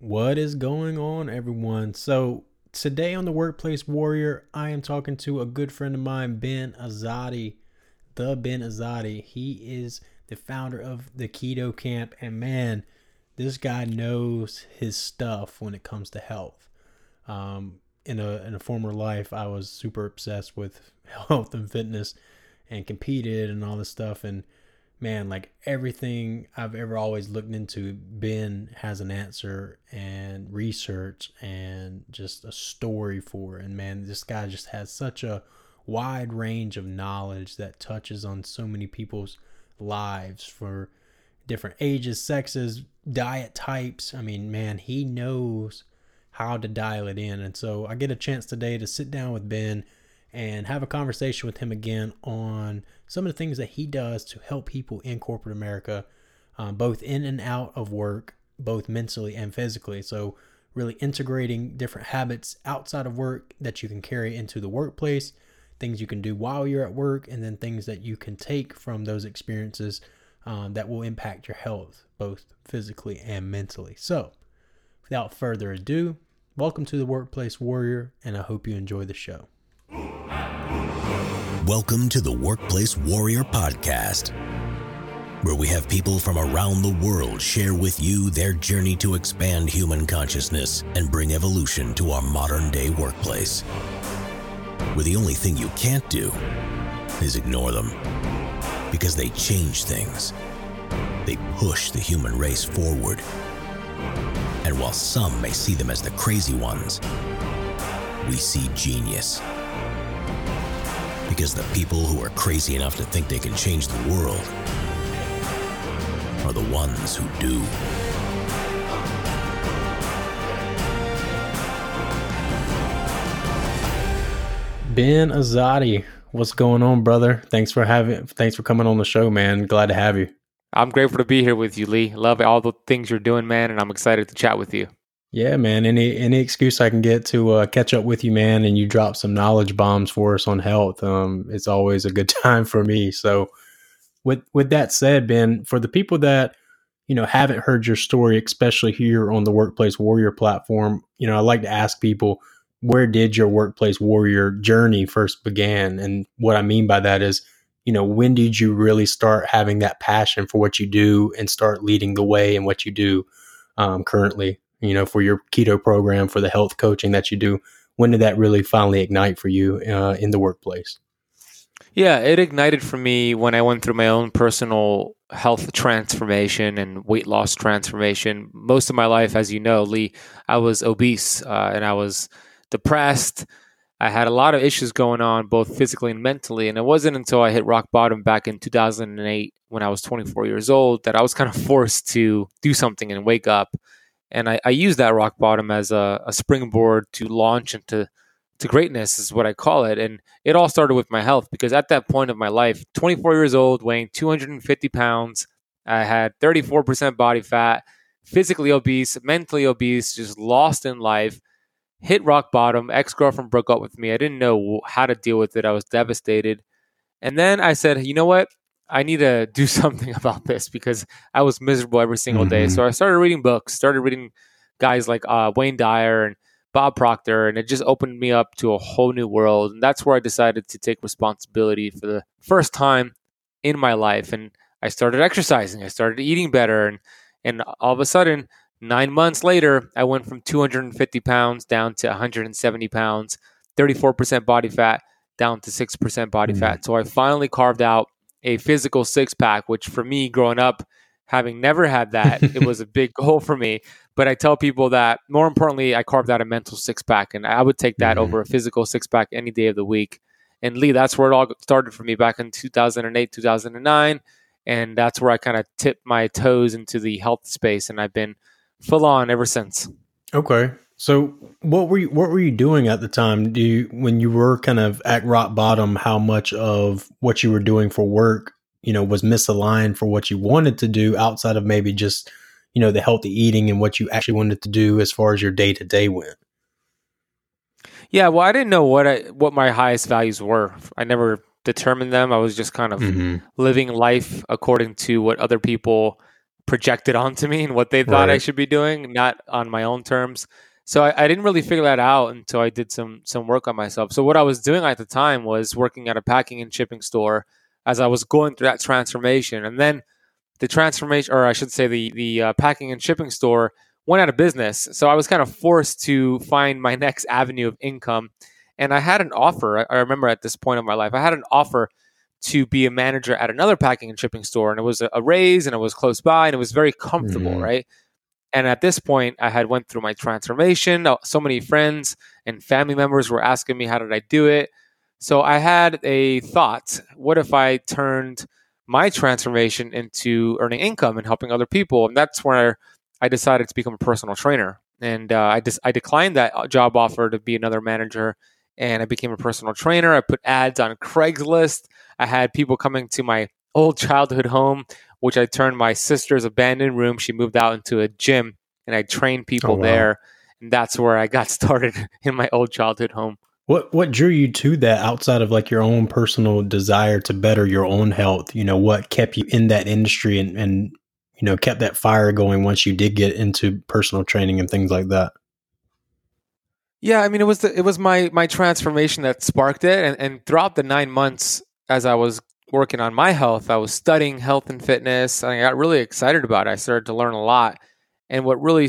What is going on, everyone? So, today on the Workplace Warrior, I am talking to a good friend of mine, Ben Azadi. The Ben Azadi. He is the founder of the Keto Kamp, and man, this guy knows his stuff when it comes to health. Um, in a in a former life, I was super obsessed with health and fitness, and competed and all this stuff, and man, like everything I've ever always looked into, Ben has an answer and research and just a story for. And man, this guy just has such a wide range of knowledge that touches on so many people's lives for different ages, sexes, diet types. I mean, man, he knows how to dial it in. And so I get a chance today to sit down with Ben and have a conversation with him again on some of the things that he does to help people in corporate America, um, both in and out of work, both mentally and physically. So, really integrating different habits outside of work that you can carry into the workplace, things you can do while you're at work, and then things that you can take from those experiences um, that will impact your health, both physically and mentally. So, without further ado, welcome to the Workplace Warrior, and I hope you enjoy the show. Welcome to the Workplace Warrior Podcast, where we have people from around the world share with you their journey to expand human consciousness and bring evolution to our modern day workplace. Where the only thing you can't do is ignore them, because they change things. They push the human race forward. And while some may see them as the crazy ones, we see genius because the people who are crazy enough to think they can change the world are the ones who do. Ben Azadi, what's going on, brother? Thanks for having thanks for coming on the show, man. Glad to have you. I'm grateful to be here with you, Lee. Love all the things you're doing, man, and I'm excited to chat with you. Yeah, man. Any any excuse I can get to uh, catch up with you, man, and you drop some knowledge bombs for us on health. Um, it's always a good time for me. So, with with that said, Ben, for the people that you know haven't heard your story, especially here on the Workplace Warrior platform, you know, I like to ask people where did your Workplace Warrior journey first began, and what I mean by that is, you know, when did you really start having that passion for what you do and start leading the way in what you do um, currently? You know, for your keto program, for the health coaching that you do? When did that really finally ignite for you uh, in the workplace? Yeah, it ignited for me when I went through my own personal health transformation and weight loss transformation. Most of my life, as you know, Lee, I was obese uh, and I was depressed. I had a lot of issues going on, both physically and mentally. And it wasn't until I hit rock bottom back in 2008, when I was 24 years old, that I was kind of forced to do something and wake up and I, I use that rock bottom as a, a, springboard to launch into to greatness is what I call it. And it all started with my health because at that point of my life, 24 years old, weighing 250 pounds, I had 34% body fat, physically obese, mentally obese, just lost in life. Hit rock bottom. Ex girlfriend broke up with me. I didn't know how to deal with it. I was devastated. And then I said, you know what? I need to do something about this because I was miserable every single mm-hmm. day. So I started reading books, started reading guys like uh, Wayne Dyer and Bob Proctor, and it just opened me up to a whole new world. And that's where I decided to take responsibility for the first time in my life. And I started exercising, I started eating better, and and all of a sudden, nine months later, I went from 250 pounds down to 170 pounds, 34% body fat down to 6% body mm-hmm. fat. So I finally carved out a physical six pack, which for me growing up, having never had that, it was a big goal for me. But I tell people that more importantly, I carved out a mental six pack, and I would take that mm-hmm. over a physical six pack any day of the week. And Lee, that's where it all started for me back in 2008, 2009. And that's where I kind of tipped my toes into the health space, and I've been full on ever since. Okay. So what were you what were you doing at the time? Do you when you were kind of at rock bottom, how much of what you were doing for work, you know, was misaligned for what you wanted to do outside of maybe just, you know, the healthy eating and what you actually wanted to do as far as your day to day went? Yeah, well, I didn't know what I what my highest values were. I never determined them. I was just kind of mm-hmm. living life according to what other people projected onto me and what they thought I should be doing, not on my own terms. So I, I didn't really figure that out until I did some some work on myself. So what I was doing at the time was working at a packing and shipping store as I was going through that transformation, and then the transformation, or I should say, the the uh, packing and shipping store went out of business. So I was kind of forced to find my next avenue of income, and I had an offer. I, remember at this point of my life, I had an offer to be a manager at another packing and shipping store, and it was a, a raise, and it was close by, and it was very comfortable, Mhm. right? And at this point, I had went through my transformation. Uh, So many friends and family members were asking me, "How did I do it?" So I had a thought: What if I turned my transformation into earning income and helping other people? And that's where I decided to become a personal trainer. And uh, I just I declined that uh, job offer to be another manager, and I became a personal trainer. I put ads on Craigslist. I had people coming to my old childhood home, which I turned my sister's abandoned room. She moved out into a gym, and I trained people Oh, wow. there. And that's where I got started in my old childhood home. What what drew you to that outside of like your own personal desire to better your own health? You know, what kept you in that industry and, and you know, kept that fire going once you did get into personal training and things like that? Yeah, I mean, it was the, it was my my transformation that sparked it, and, and throughout the nine months as I was working on my health, I was studying health and fitness, and I got really excited about it. I started to learn a lot, and what really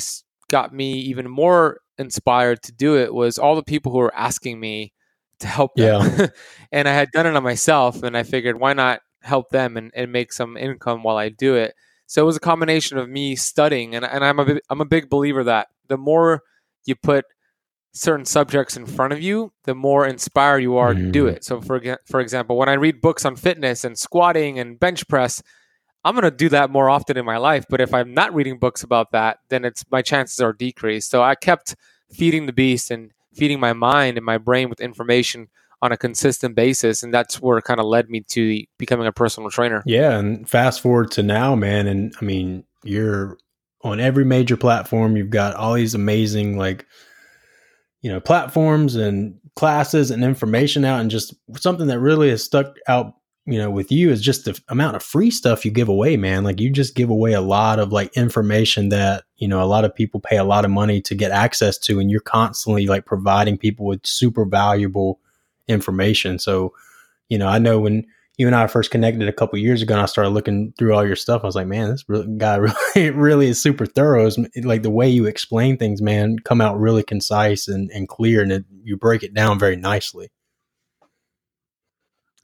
got me even more inspired to do it was all the people who were asking me to help them, and I had done it on myself, and I figured why not help them and, and make some income while I do it. So it was a combination of me studying, and, and I'm a I'm a big believer that the more you put certain subjects in front of you, the more inspired you are to do Mhm. it. So, for for example, when I read books on fitness and squatting and bench press, I'm going to do that more often in my life. But if I'm not reading books about that, then it's my chances are decreased. So I kept feeding the beast and feeding my mind and my brain with information on a consistent basis, and that's where it kind of led me to becoming a personal trainer. Yeah, and fast forward to now, man, and I mean, you're on every major platform. You've got all these amazing like you know, platforms and classes and information out and just something that really has stuck out, you know, with you is just the amount of free stuff you give away, man. Like you just give away a lot of like information that, you know, a lot of people pay a lot of money to get access to and you're constantly like providing people with super valuable information. So, you know, I know when you and I first connected a couple years ago and I started looking through all your stuff, I was like, man, this really, guy really, really is super thorough. It's like the way you explain things, man, come out really concise and, and clear and it, you break it down very nicely.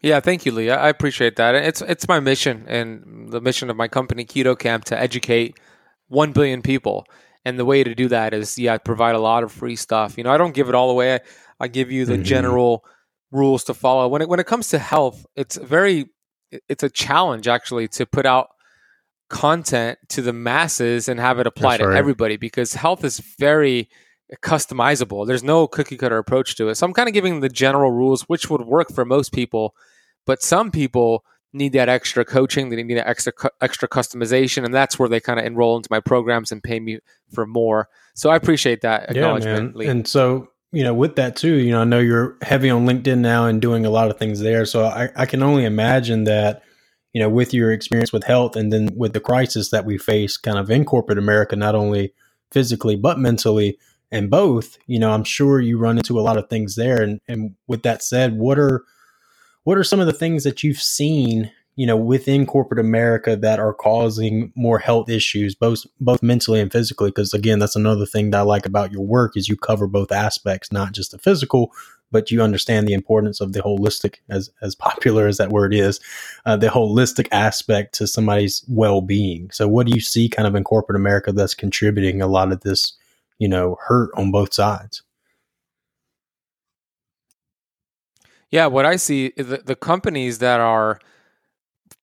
Yeah, thank you, Lee. I appreciate that. It's it's my mission and the mission of my company, Keto Kamp, to educate one billion people. And the way to do that is, yeah, provide a lot of free stuff. You know, I don't give it all away. I, I give you the Mhm. general rules to follow. When it when it comes to health, it's very it's a challenge actually to put out content to the masses and have it apply That's to right. everybody because health is very customizable. There's no cookie cutter approach to it. So I'm kind of giving the general rules, which would work for most people, but some people need that extra coaching. They need that extra extra customization, and that's where they kind of enroll into my programs and pay me for more. So I appreciate that acknowledgement, Lee. And so, you know, with that too, you know, I know you're heavy on LinkedIn now and doing a lot of things there. So I, I can only imagine that, you know, with your experience with health and then with the crisis that we face kind of in corporate America, not only physically, but mentally and both, you know, I'm sure you run into a lot of things there. And, and with that said, what are, what are some of the things that you've seen you know within corporate america that are causing more health issues both both mentally and physically because again that's another thing that i like about your work is you cover both aspects not just the physical but you understand the importance of the holistic as as popular as that word is uh, the holistic aspect to somebody's well-being. So what do you see kind of in corporate america that's contributing a lot of this you know hurt on both sides? Yeah, what I see the, the companies that are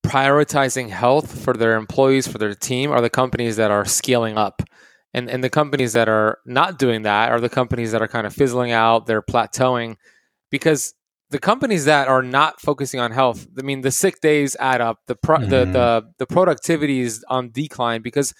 prioritizing health for their employees, for their team, are the companies that are scaling up. And, and the companies that are not doing that are the companies that are kind of fizzling out, they're plateauing. Because the companies that are not focusing on health, I mean, the sick days add up, the pro- the, Mhm. the the productivity is on decline because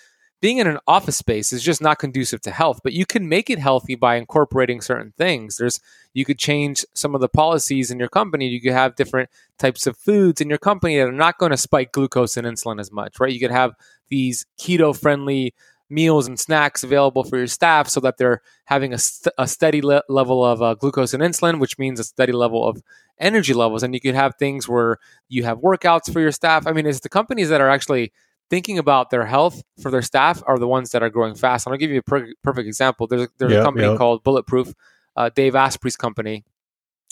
being in an office space is just not conducive to health. But you can make it healthy by incorporating certain things. There's you could change some of the policies in your company. You could have different types of foods in your company that are not going to spike glucose and insulin as much, right? You could have these keto friendly meals and snacks available for your staff so that they're having a, st- a steady le- level of uh, glucose and insulin, which means a steady level of energy levels. And you could have things where you have workouts for your staff. I mean, it's the companies that are actually thinking about their health for their staff are the ones that are growing fast. And I'll give you a per- perfect example. There's, there's yep, a company yep. called Bulletproof, uh, Dave Asprey's company.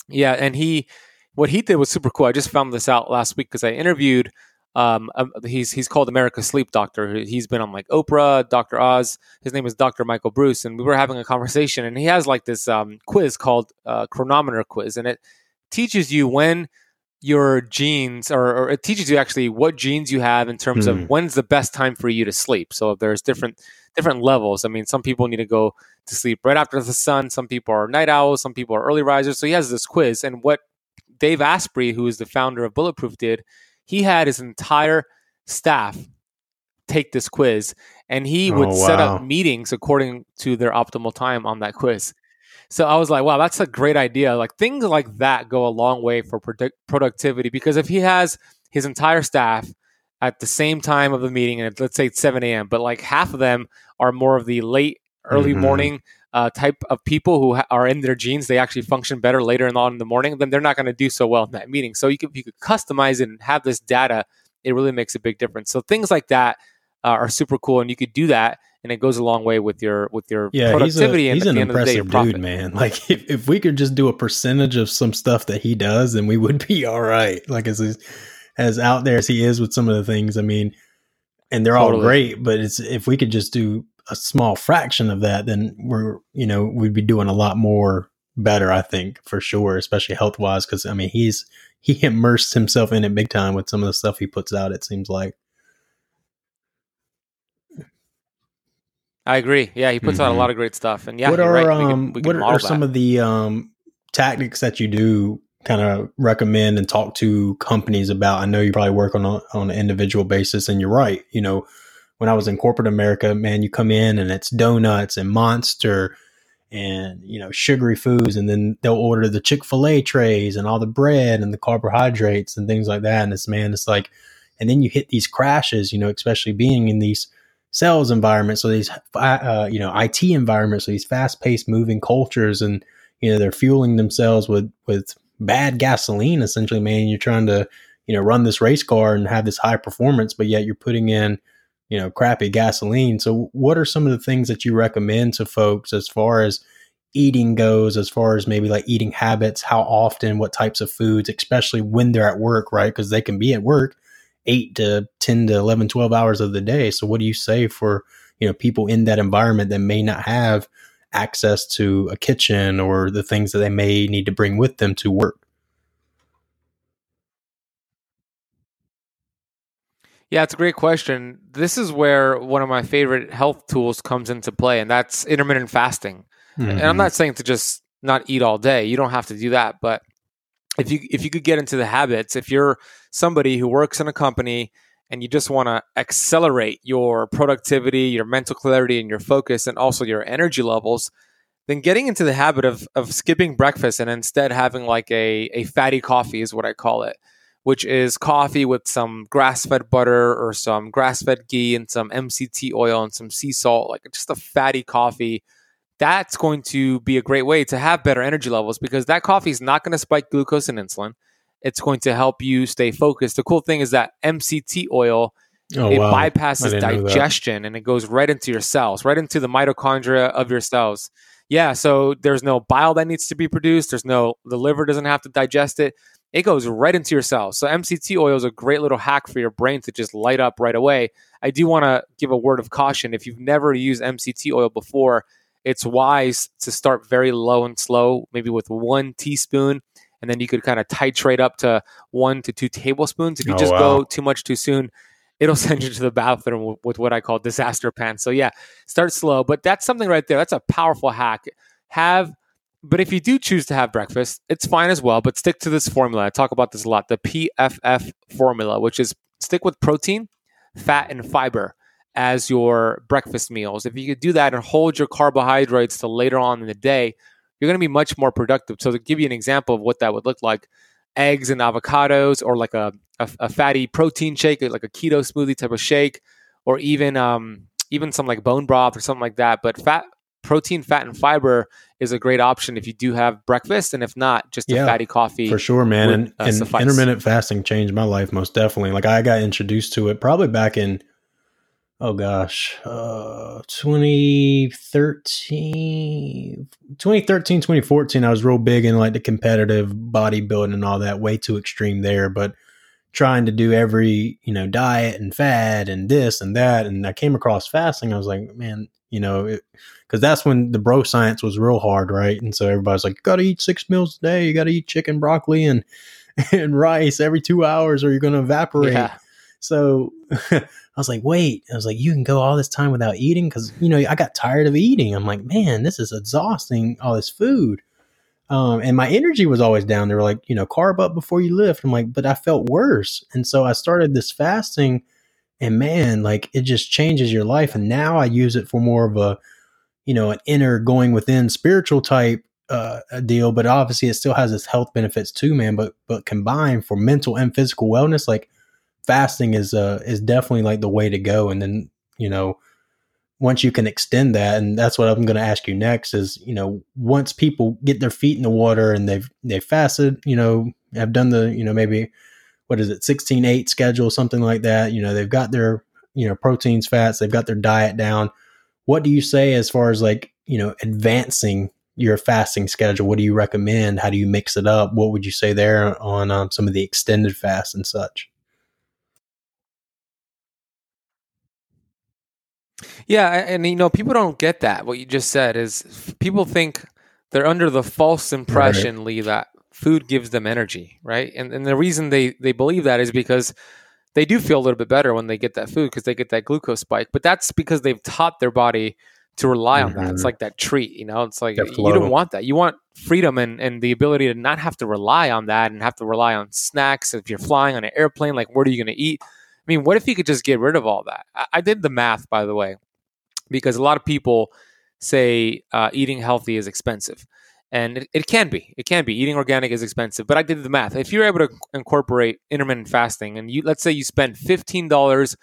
Yeah, and he, what he did was super cool. I just found this out last week because I interviewed um, he's he's called America's Sleep Doctor. He's been on like Oprah, Dr. Oz. His name is Dr. Michael Breus, and we were having a conversation, and he has like this um, quiz called uh, Chronotype Quiz, and it teaches you when your genes, or, or, it teaches you actually what genes you have in terms mm. of hmm. when's the best time for you to sleep. So there's different different levels. I mean, some people need to go to sleep right after the sun. Some people are night owls. Some people are early risers. So he has this quiz, and what Dave Asprey, who is the founder of Bulletproof, did he had his entire staff take this quiz and he would oh, wow. set up meetings according to their optimal time on that quiz. So I was like, wow, that's a great idea. Like things like that go a long way for product- productivity because if he has his entire staff at the same time of the meeting, and let's say it's 7 a.m., but like half of them are more of the late, early mm-hmm. morning uh, type of people who ha- are in their genes, they actually function better later on in the morning, then they're not going to do so well in that meeting. So you could, you could customize it and have this data. It really makes a big difference. So things like that uh, are super cool, and you could do that, and it goes a long way with your with your yeah, productivity. He's, a, he's an impressive day, dude, man. Like if, if we could just do a percentage of some stuff that he does, then we would be all right. Like as as out there as he is with some of the things, I mean, and they're totally. all great. But it's if we could just do a small fraction of that, then we're you know we'd be doing a lot more better. I think for sure, especially health wise, because I mean he's he immersed himself in it big time with some of the stuff he puts out. It seems like. I agree. Yeah, he puts mm-hmm. out a mm-hmm. lot of great stuff, and yeah, what are right. um, we can, we can what are some that. of the um, tactics that you do kind of recommend and talk to companies about? I know you probably work on a, on an individual basis, and you're right. You know, when I was in corporate America, man, you come in and it's donuts and monster and you know sugary foods and then they'll order the chick-fil-a trays and all the bread and the carbohydrates and things like that and it's man it's like and then you hit these crashes you know especially being in these sales environments so these uh, you know it environments so these fast-paced moving cultures and you know they're fueling themselves with with bad gasoline essentially man. You're trying to you know run this race car and have this high performance but yet you're putting in you know, crappy gasoline. So, what are some of the things that you recommend to folks as far as eating goes, as far as maybe like eating habits, how often, what types of foods, especially when they're at work, right? Because they can be at work eight to 10 to 11, 12 hours of the day. So, what do you say for, you know, people in that environment that may not have access to a kitchen or the things that they may need to bring with them to work? Yeah, it's a great question. This is where one of my favorite health tools comes into play, and that's intermittent fasting. Mm-hmm. And I'm mm-hmm. not saying to just not eat all day. You don't have to do that, but if you if you could get into the habits, if you're somebody who works in a company and you just want to accelerate your productivity, your mental clarity, and your focus, and also your energy levels, then getting into the habit of of skipping breakfast and instead having like a a fatty coffee is what I call it which is coffee with some grass fed butter or some grass fed ghee and some MCT oil and some sea salt, like just a fatty coffee. That's going to be a great way to have better energy levels because that coffee is not going to spike glucose and insulin. It's going to help you stay focused. The cool thing is that MCT oil Oh, it wow. bypasses digestion and it goes right into your cells, right into the mitochondria of your cells. Yeah, so there's no bile that needs to be produced. There's no the liver doesn't have to digest it it goes right into your cells. So MCT oil is a great little hack for your brain to just light up right away. I do want to give a word of caution. If you've never used MCT oil before, it's wise to start very low and slow, maybe with one teaspoon, and then you could kind of titrate up to one to two tablespoons. If you oh, just wow. go too much too soon, it'll send you to the bathroom with what I call disaster pants. So yeah, start slow, but that's something right there. That's a powerful hack. Have but if you do choose to have breakfast, it's fine as well, but stick to this formula. I talk about this a lot the PFF formula, which is stick with protein, fat, and fiber. As your breakfast meals. If you could do that and hold your carbohydrates to later on in the day, you're going to be much more productive. So to give you an example of what that would look like, eggs and avocados, or like a, a, a fatty protein shake, like a keto smoothie type of shake, or even um, even some like bone broth or something like that. But fat, protein, fat, and fiber is a great option if you do have breakfast, and if not, just a Yeah, fatty coffee. for sure, man. would, And, uh, and intermittent fasting changed my life most definitely. Like I got introduced to it probably back in, oh gosh, uh, 2013, 2013, 2014. I was real big in like the competitive bodybuilding and all that, way too extreme there, but trying to do every, you know, diet and fad and this and that. And I came across fasting. I was like, man, you know, because that's when the bro science was real hard, right? And so everybody's like, you got to eat six meals a day. You got to eat chicken, broccoli, and and rice every two hours, or you're going to evaporate. Yeah. So I was like, wait. I was like, you can go all this time without eating because you know I got tired of eating. I'm like, man, this is exhausting. All this food. Um, and my energy was always down. They were like, you know, carb up before you lift. I'm like, but I felt worse. And so I started this fasting, and man, like it just changes your life. And now I use it for more of a, you know, an inner going within spiritual type uh, deal. But obviously, it still has its health benefits too, man. But but combined for mental and physical wellness, like fasting is uh is definitely like the way to go. And then you know, once you can extend that, and that's what I'm going to ask you next is you know once people get their feet in the water and they've they've fasted, you know, have done the you know maybe what is it 16 8 schedule something like that you know they've got their you know proteins fats they've got their diet down what do you say as far as like you know advancing your fasting schedule? What do you recommend? How do you mix it up? What would you say there on um, some of the extended fasts and such Yeah, and you know, people don't get that. What you just said is people think they're under the false impression, Lee, that food gives them energy, right? And and the reason they they believe that is because they do feel a little bit better when they get that food because they get that glucose spike. But that's because they've taught their body to rely on that. It's Mhm. like that treat, you know. It's like you don't want that. You want freedom and and the ability to not have to rely on that and have to rely on snacks. If you're flying on an airplane, like what are you going to eat? I mean, what if you could just get rid of all that? I, I did the math, by the way because a lot of people say uh, eating healthy is expensive. And it, it can be. It can be. Eating organic is expensive. But I did the math. If you're able to incorporate intermittent fasting and you let's say you spend $15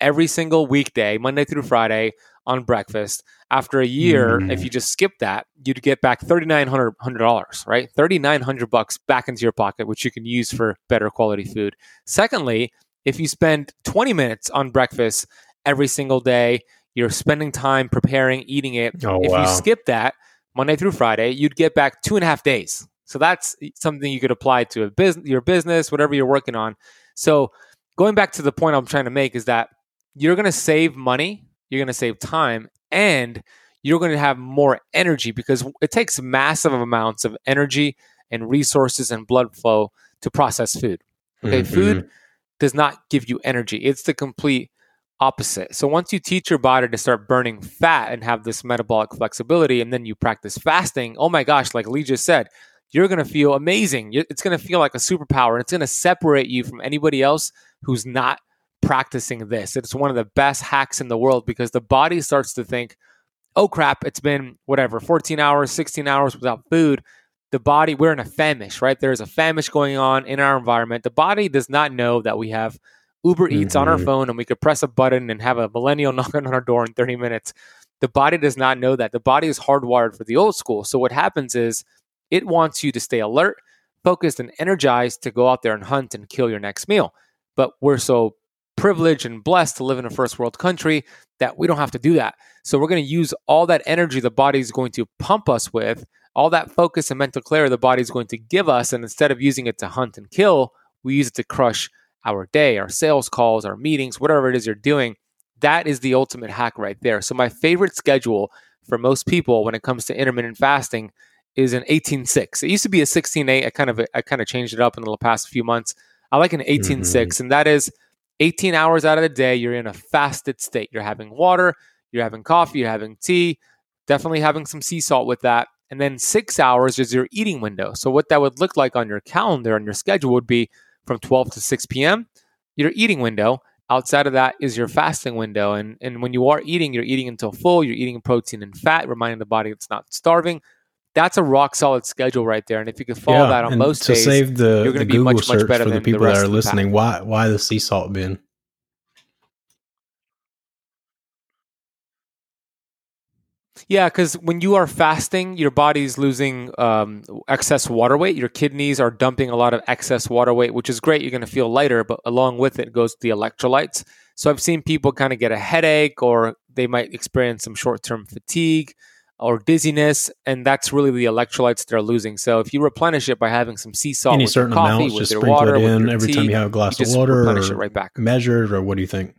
every single weekday, Monday through Friday, on breakfast, after a year, Mm. if you just skip that, you'd get back $3,900, dollars right? 3900 bucks back into your pocket, which you can use for better quality food. Secondly, if you spend 20 minutes on breakfast every single day, you're spending time preparing, eating it. oh if wow you skip that Monday through Friday, you'd get back two and a half days. So that's something you could apply to a business, your business, whatever you're working on. So going back to the point I'm trying to make is that you're going to save money, you're going to save time, and you're going to have more energy because it takes massive amounts of energy and resources and blood flow to process food. Okay, Mhm. food does not give you energy. It's the complete opposite. So once you teach your body to start burning fat and have this metabolic flexibility, and then you practice fasting, oh my gosh, like Lee just said, you're going to feel amazing. It's going to feel like a superpower. And it's going to separate you from anybody else who's not practicing this. It's one of the best hacks in the world because the body starts to think, oh crap, it's been whatever, 14 hours, 16 hours without food. The body, we're in a famish, right? There's a famish going on in our environment. The body does not know that we have Uber Eats on our Mhm. phone and we could press a button and have a millennial knocking on our door in 30 minutes. The body does not know that. The body is hardwired for the old school. So what happens is it wants you to stay alert, focused, and energized to go out there and hunt and kill your next meal. But we're so privileged and blessed to live in a first world country that we don't have to do that. So we're going to use all that energy the body is going to pump us with, all that focus and mental clarity the body is going to give us. And instead of using it to hunt and kill, we use it to crush our day, our sales calls, our meetings, whatever it is you're doing. That is the ultimate hack right there. So my favorite schedule for most people when it comes to intermittent fasting is an 18-6. It used to be a 16-8. I kind of I kind of changed it up in the past few months. I like an 18-6, mm-hmm. and that is 18 hours out of the day, you're in a fasted state. You're having water, you're having coffee, you're having tea, definitely having some sea salt with that. And then six hours is your eating window. So, what that would look like on your calendar, and your schedule, would be from 12 to 6 p.m., your eating window. Outside of that is your fasting window. And, and when you are eating, you're eating until full, you're eating protein and fat, reminding the body it's not starving. That's a rock solid schedule right there. And if you could follow that on most to days, save the, you're gonna be Google much, much better for the than the people rest that are the pack. listening, why why the sea salt Ben? Yeah, because when you are fasting, your body's losing um, excess water weight. Your kidneys are dumping a lot of excess water weight, which is great. You're going to feel lighter, but along with it goes the electrolytes. So I've seen people kind of get a headache or they might experience some short term fatigue or dizziness, and that's really the electrolytes they're losing. So if you replenish it by having some sea salt, Any with your certain coffee, amounts, with just your sprinkle water, it in every tea, time you have a glass of water, replenish or it right back. measured, or what do you think?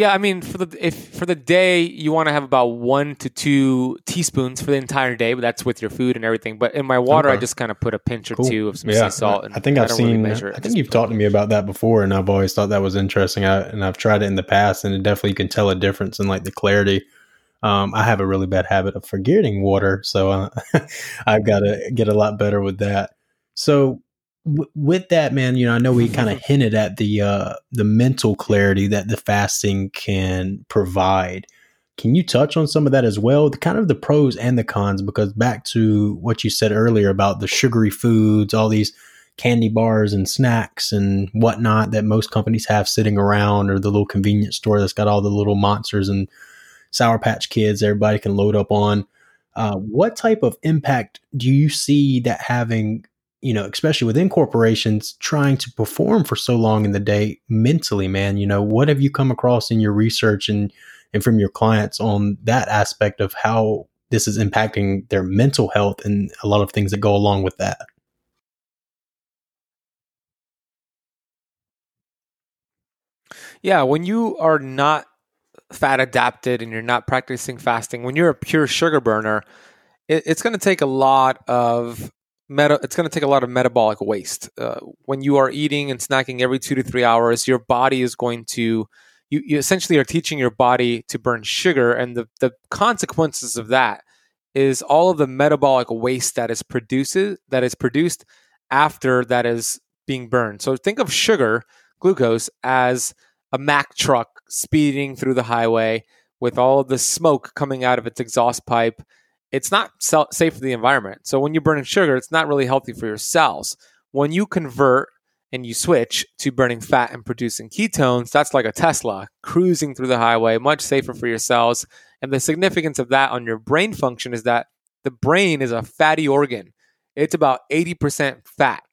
Yeah, I mean, for the if for the day you want to have about one to two teaspoons for the entire day, but that's with your food and everything. But in my water, I just kind of put a pinch or Cool. two of some Yeah, sea salt. And I think I've really seen. measure. I think you've talked to me about that before, and I've always thought that was interesting. I, and I've tried it in the past, and it definitely can tell a difference in like the clarity. Um, I have a really bad habit of forgetting water, so uh, I've got to get a lot better with that. So, w- with that, man, you know, I know we kind of hinted at the uh, the mental clarity that the fasting can provide. Can you touch on some of that as well? The kind of the pros and the cons, because back to what you said earlier about the sugary foods, all these candy bars and snacks and whatnot that most companies have sitting around, or the little convenience store that's got all the little monsters and Sour Patch Kids everybody can load up on. Uh, what type of impact do you see that having, you know, especially within corporations trying to perform for so long in the day mentally, man? You know, what have you come across in your research and, and from your clients on that aspect of how this is impacting their mental health and a lot of things that go along with that? Yeah, when you are not fat adapted and you're not practicing fasting, when you're a pure sugar burner, it, it's going to take a lot of meta. It's going to take a lot of metabolic waste. Uh, when you are eating and snacking every two to three hours, your body is going to you, you essentially are teaching your body to burn sugar, and the the consequences of that is all of the metabolic waste that is produces that is produced after that is being burned. So think of sugar, glucose, as a Mack truck speeding through the highway with all of the smoke coming out of its exhaust pipe. It's not safe for the environment. So when you're burning sugar, it's not really healthy for your cells. When you convert and you switch to burning fat and producing ketones, that's like a Tesla cruising through the highway, much safer for your cells. And the significance of that on your brain function is that the brain is a fatty organ. It's about 80% fat,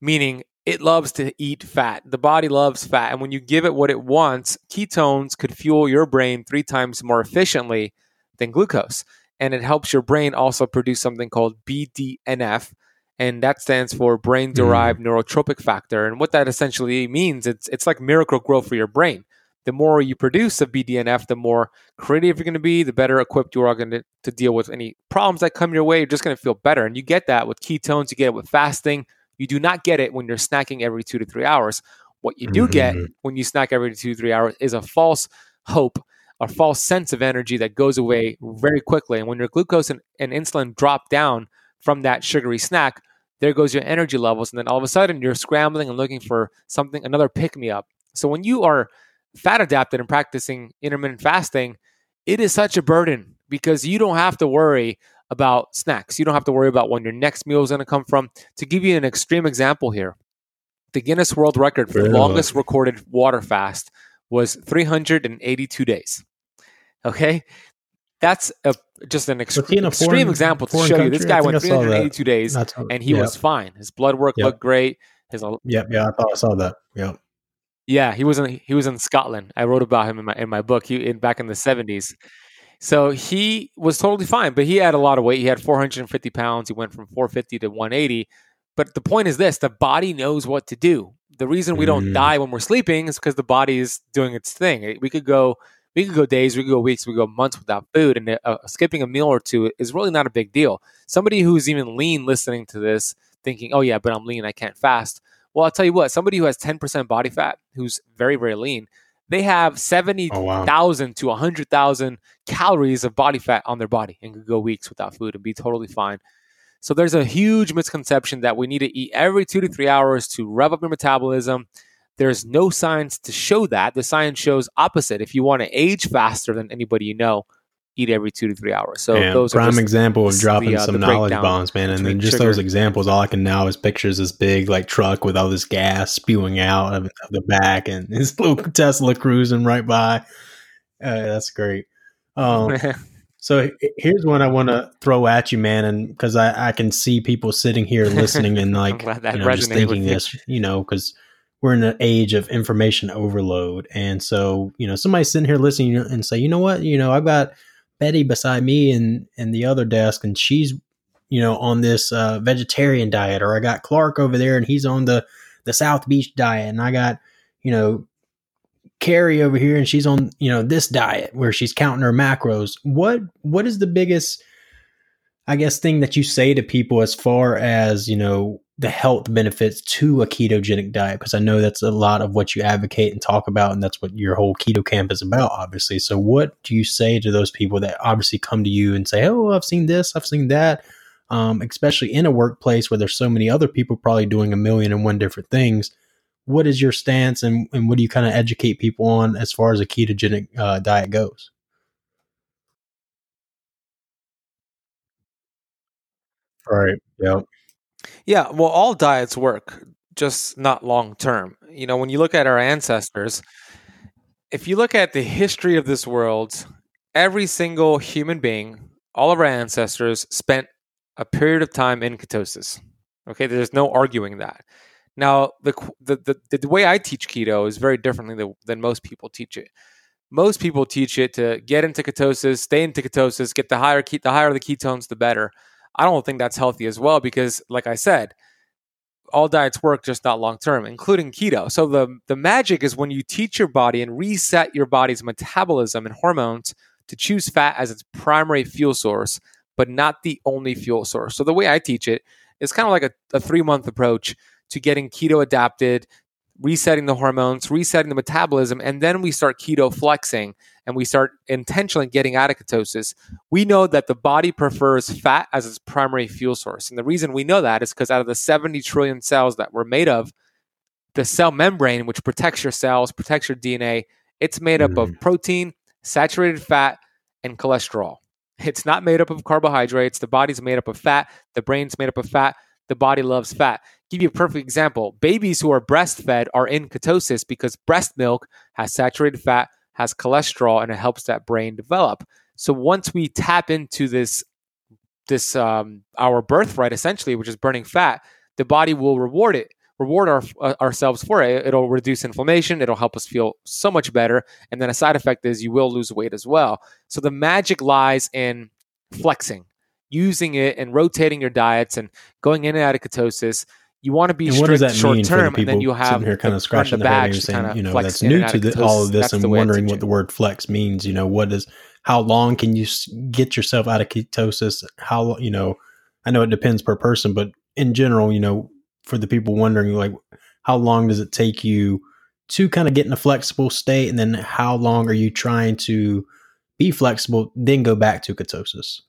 meaning it loves to eat fat. The body loves fat. And when you give it what it wants, ketones could fuel your brain three times more efficiently than glucose. And it helps your brain also produce something called BDNF. And that stands for brain derived neurotrophic factor. And what that essentially means, it's it's like Miracle-Gro for your brain. The more you produce of BDNF, the more creative you're going to be, the better equipped you are going to, to deal with any problems that come your way. You're just going to feel better. And you get that with ketones, you get it with fasting. You do not get it when you're snacking every two to three hours. What you do get Mhm. when you snack every two to three hours is a false hope, a false sense of energy that goes away very quickly. And when your glucose and, and insulin drop down from that sugary snack, there goes your energy levels. And then all of a sudden you're scrambling and looking for something, another pick me up. So when you are fat adapted and practicing intermittent fasting, it is such a burden because you don't have to worry about snacks. You don't have to worry about when your next meal is going to come from. To give you an extreme example here, the Guinness World Record for the longest recorded water fast was 382 days. Okay? That's a, just an ex- Was he in a extreme foreign- example to show you. This guy went I saw that. 382 days how- and he yep. was fine. His blood work Yep. looked great. His Yep, yeah, I thought I saw that. Yep. yeah, he was in he was in Scotland. I wrote about him in my in my book. He in back in the seventies. So he was totally fine, but he had a lot of weight. He had 450 pounds. He went from 450 to 180. But the point is this: the body knows what to do. The reason we don't Mm. die when we're sleeping is because the body is doing its thing. We could go, we could go days, we could go weeks, we could go months without food, and uh, skipping a meal or two is really not a big deal. Somebody who's even lean listening to this, thinking, "Oh yeah, but I'm lean, I can't fast." Well, I'll tell you what, somebody who has 10% body fat, who's very, very lean, they have 70,000 Oh wow. to 100,000 calories of body fat on their body and could go weeks without food and be totally fine. So there's a huge misconception that we need to eat every two to three hours to rev up your metabolism. There's no science to show that. The science shows opposite. If you want to age faster than anybody you know, eat every two to three hours. So yeah, those prime are example of the, dropping uh, some knowledge bombs, man. And then just sugar- those examples, all I can now is pictures this big like truck with all this gas spewing out of, of the back, and this little Tesla cruising right by. Uh, that's great. Um, so here's one I want to throw at you, man, and because I, I can see people sitting here listening and like you know, just thinking this, you know, because we're in an age of information overload, and so you know somebody sitting here listening and say, you know what, you know, I've got Betty beside me and and the other desk, and she's you know on this uh, vegetarian diet, or I got Clark over there and he's on the the South Beach diet, and I got you know Carrie over here and she's on you know this diet where she's counting her macros. What what is the biggest I guess thing that you say to people as far as you know the health benefits to a ketogenic diet because I know that's a lot of what you advocate and talk about and that's what your whole keto kamp is about obviously. So what do you say to those people that obviously come to you and say, "Oh, I've seen this, I've seen that." Um, especially in a workplace where there's so many other people probably doing a million and one different things what is your stance and, and what do you kind of educate people on as far as a ketogenic uh, diet goes? Right. Yep. Yeah, well, all diets work, just not long term. You know, when you look at our ancestors, if you look at the history of this world, every single human being, all of our ancestors spent a period of time in ketosis. Okay, there's no arguing that. Now, the the the, the way I teach keto is very differently than, than most people teach it. Most people teach it to get into ketosis, stay into ketosis, get the higher the higher the ketones, the better. I don't think that's healthy as well because, like I said, all diets work, just not long term, including keto. So the the magic is when you teach your body and reset your body's metabolism and hormones to choose fat as its primary fuel source, but not the only fuel source. So the way I teach it is kind of like a, a three month approach to getting keto adapted, resetting the hormones, resetting the metabolism, and then we start keto flexing and we start intentionally getting out of ketosis. We know that the body prefers fat as its primary fuel source. And the reason we know that is because out of the 70 trillion cells that we're made of, the cell membrane, which protects your cells, protects your DNA, it's made up of mm. protein, saturated fat, and cholesterol. It's not made up of carbohydrates. The body's made up of fat. The brain's made up of fat. The body loves fat. Give you a perfect example. Babies who are breastfed are in ketosis because breast milk has saturated fat, has cholesterol, and it helps that brain develop. So once we tap into this, this um, our birthright essentially, which is burning fat, the body will reward it, reward our, uh, ourselves for it. It'll reduce inflammation. It'll help us feel so much better. And then a side effect is you will lose weight as well. So the magic lies in flexing, using it and rotating your diets and going in and out of ketosis. You want to be And what does strict that short mean for the term, and then people you have sitting here kind of scratching the their head and saying, you know, that's new to the, all of this and wondering what the word flex means. You know, what is, how long can you get yourself out of ketosis? How, you know, I know it depends per person, but in general, you know, for the people wondering, like, how long does it take you to kind of get in a flexible state? And then how long are you trying to be flexible, then go back to ketosis?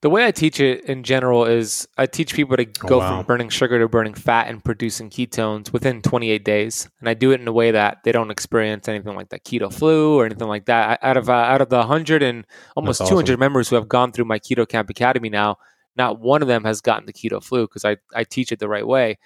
The way I teach it in general is I teach people to Oh, go wow. from burning sugar to burning fat and producing ketones within 28 days, and I do it in a way that they don't experience anything like that keto flu or anything like that. Out of uh, out of the 100 and almost That's 200 awesome. members who have gone through my Keto Kamp Academy now, not one of them has gotten the keto flu because I I teach it the right way.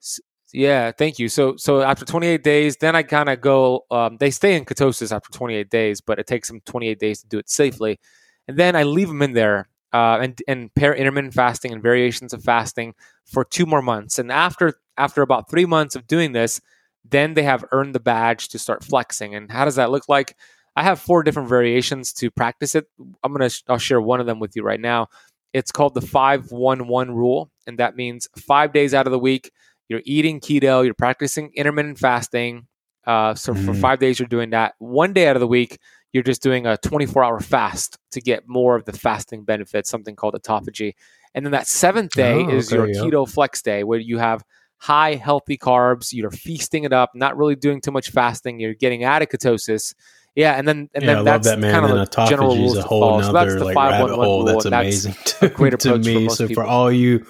S- yeah, thank you. So so after 28 days, then I kind of go. Um, they stay in ketosis after 28 days, but it takes them 28 days to do it safely, and then I leave them in there uh, and and pair intermittent fasting and variations of fasting for two more months. And after after about three months of doing this, then they have earned the badge to start flexing. And how does that look like? I have four different variations to practice it. I'm gonna I'll share one of them with you right now. It's called the five one one rule, and that means five days out of the week you're eating keto, you're practicing intermittent fasting. Uh, so for Mm. five days you're doing that. One day out of the week you're just doing a 24 hour fast to get more of the fasting benefits, something called autophagy. And then that seventh day Oh, is okay, your yeah. keto flex day, where you have high healthy carbs, you're feasting it up, not really doing too much fasting, you're getting out of ketosis, Yeah, and then and Yeah, then that's that kind of the general autophagy rules a to whole follow. So that's the like five one one rule, that's that's amazing a to, great to for me. most So people. for all you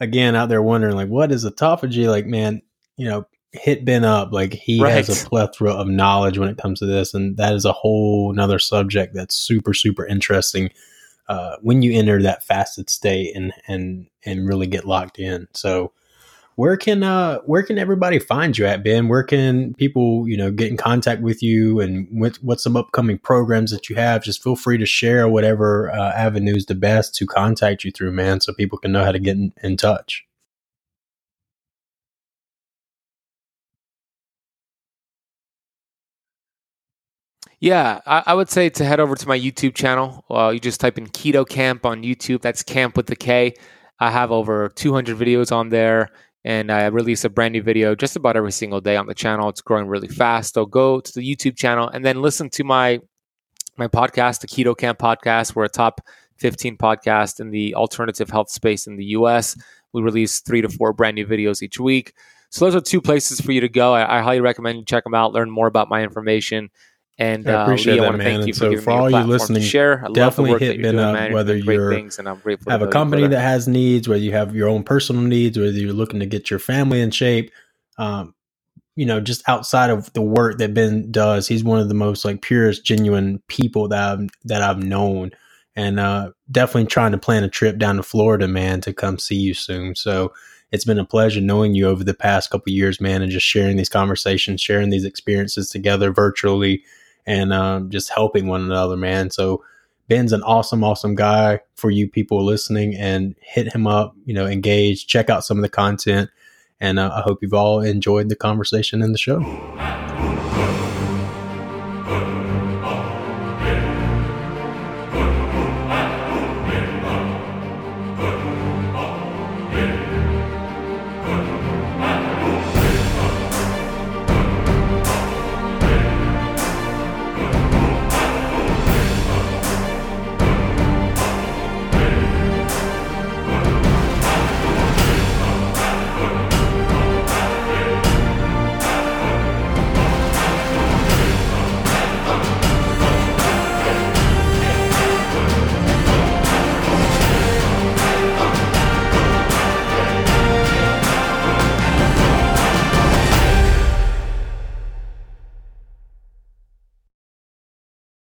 again out there wondering like what is autophagy, like man, you know, hit Ben up. Like he has a plethora of knowledge when it comes to this, and that is a whole nother subject that's super super interesting. Uh, when you enter that fasted state and and and really get locked in, so where can uh where can everybody find you at ben where can people you know get in contact with you and what, what's some upcoming programs that you have just feel free to share whatever uh, avenues the best to contact you through man so people can know how to get in, in touch Yeah, I, I would say to head over to my YouTube channel. Uh, you just type in Keto Kamp on YouTube. That's Kamp with the K. I have over 200 videos on there, and I release a brand new video just about every single day on the channel. It's growing really fast. So go to the YouTube channel and then listen to my my podcast, the Keto Kamp podcast. We're a top 15 podcast in the alternative health space in the US. We release three to four brand new videos each week. So those are two places for you to go. I, I highly recommend you check them out, learn more about my information. And I uh, appreciate Lee, I that, to man. you And for so giving for all you listening, share. I definitely hit Ben up, man. Whether you're- things, and I'm grateful. have a company that has needs whether you have your own personal needs whether you're looking to get your family in shape um, you know just outside of the work that ben does he's one of the most like purest genuine people that i've that i've known and uh, definitely trying to plan a trip down to florida man to come see you soon so it's been a pleasure knowing you over the past couple years man and just sharing these conversations sharing these experiences together virtually and um, just helping one another man so Ben's an awesome, awesome guy for you people listening and hit him up, you know, engage, check out some of the content. And uh, I hope you've all enjoyed the conversation in the show.